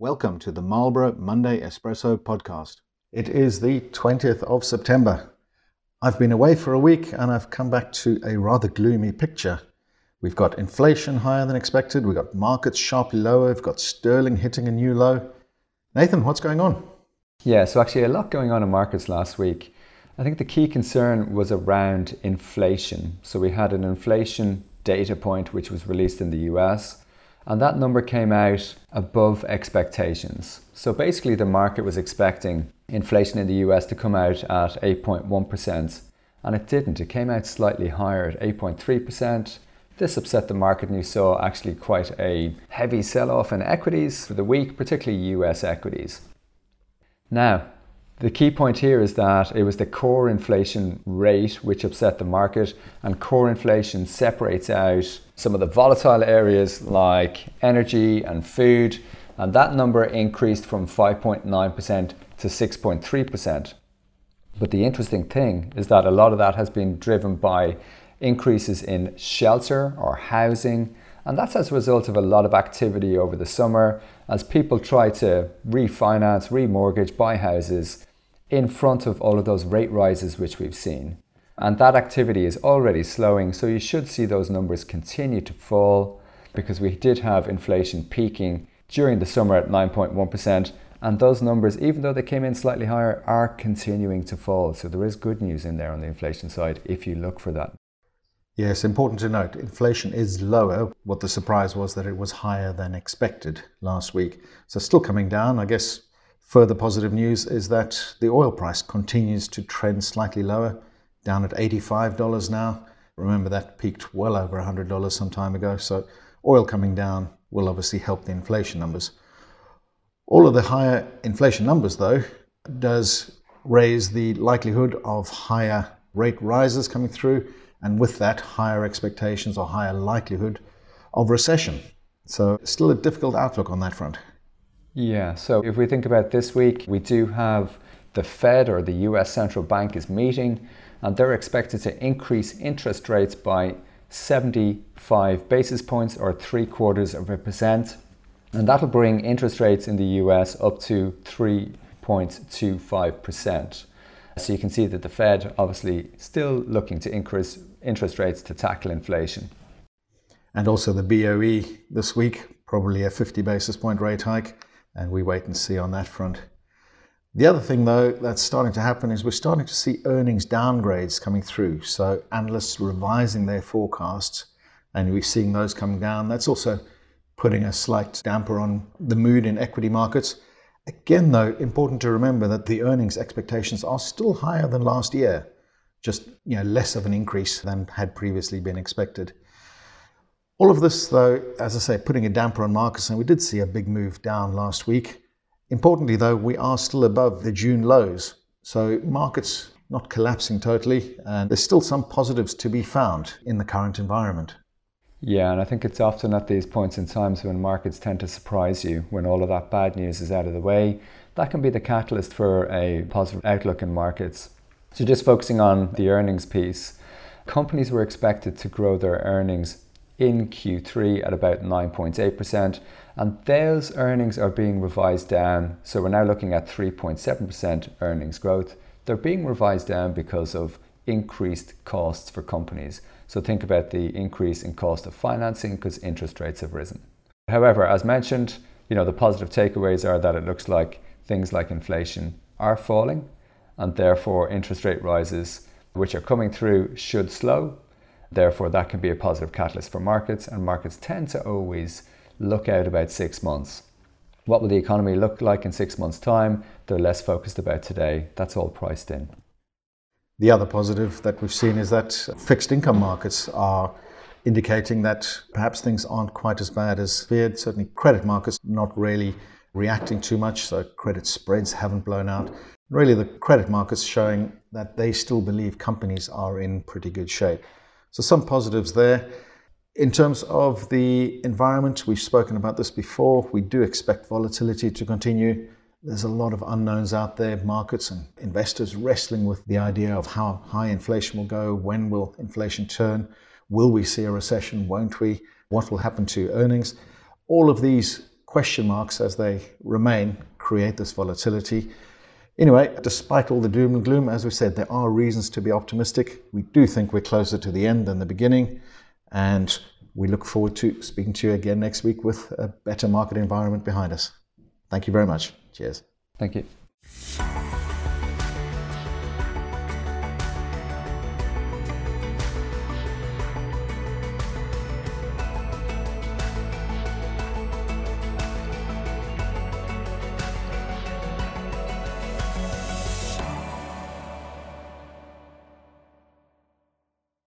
Welcome to the Marlborough Monday Espresso podcast. It is the 20th of September. I've been away for a week and I've come back to a rather gloomy picture. We've got inflation higher than expected, we've got markets sharply lower, we've got sterling hitting a new low. Nathan, what's going on? Yeah, so actually, a lot going on in markets last week. I think the key concern was around inflation. So we had an inflation data point which was released in the US and that number came out above expectations. So basically, the market was expecting inflation in the US to come out at 8.1%, and it didn't. It came out slightly higher at 8.3%. This upset the market, and you saw actually quite a heavy sell off in equities for the week, particularly US equities. Now, the key point here is that it was the core inflation rate which upset the market, and core inflation separates out some of the volatile areas like energy and food, and that number increased from 5.9% to 6.3%. But the interesting thing is that a lot of that has been driven by increases in shelter or housing, and that's as a result of a lot of activity over the summer as people try to refinance, remortgage, buy houses in front of all of those rate rises which we've seen. And that activity is already slowing, so you should see those numbers continue to fall because we did have inflation peaking during the summer at 9.1%. And those numbers, even though they came in slightly higher, are continuing to fall. So there is good news in there on the inflation side if you look for that. Yes, important to note inflation is lower. What the surprise was that it was higher than expected last week. So still coming down. I guess Further positive news is that the oil price continues to trend slightly lower, down at $85 now. Remember that peaked well over $100 some time ago. So oil coming down will obviously help the inflation numbers. All of the higher inflation numbers, though, does raise the likelihood of higher rate rises coming through, and with that, higher expectations or higher likelihood of recession. So, still a difficult outlook on that front. Yeah, so if we think about this week, we do have the Fed or the US central bank is meeting, and they're expected to increase interest rates by 75 basis points or three quarters of a percent. And that'll bring interest rates in the US up to 3.25%. So you can see that the Fed obviously still looking to increase interest rates to tackle inflation. And also the BOE this week, probably a 50 basis point rate hike and we wait and see on that front. The other thing, though, that's starting to happen is we're starting to see earnings downgrades coming through. So analysts revising their forecasts, and we're seeing those coming down. That's also putting a slight damper on the mood in equity markets. Again, though, important to remember that the earnings expectations are still higher than last year, just you know less of an increase than had previously been expected. All of this, though, as I say, putting a damper on markets, and we did see a big move down last week. Importantly, though, we are still above the June lows. So markets not collapsing totally, and there's still some positives to be found in the current environment. Yeah, and I think it's often at these points in times when markets tend to surprise you when all of that bad news is out of the way. That can be the catalyst for a positive outlook in markets. So, just focusing on the earnings piece, companies were expected to grow their earnings in Q3 at about 9.8%, and those earnings are being revised down. So we're now looking at 3.7% earnings growth. They're being revised down because of increased costs for companies. So think about the increase in cost of financing because interest rates have risen. However, as mentioned, you know, the positive takeaways are that it looks like things like inflation are falling and therefore interest rate rises which are coming through should slow Therefore, that can be a positive catalyst for markets, and markets tend to always look out about six months. What will the economy look like in six months' time? They're less focused about today. That's all priced in. The other positive that we've seen is that fixed income markets are indicating that perhaps things aren't quite as bad as feared. Certainly, credit markets not really reacting too much, so credit spreads haven't blown out. Really, the credit markets showing that they still believe companies are in pretty good shape. So, some positives there. In terms of the environment, we've spoken about this before. We do expect volatility to continue. There's a lot of unknowns out there, markets and investors wrestling with the idea of how high inflation will go, when will inflation turn, will we see a recession, won't we, what will happen to earnings. All of these question marks as they remain create this volatility. Anyway, despite all the doom and gloom, as we said, there are reasons to be optimistic. We do think we're closer to the end than the beginning, and we look forward to speaking to you again next week with a better market environment behind us. Thank you very much. Cheers. Thank you.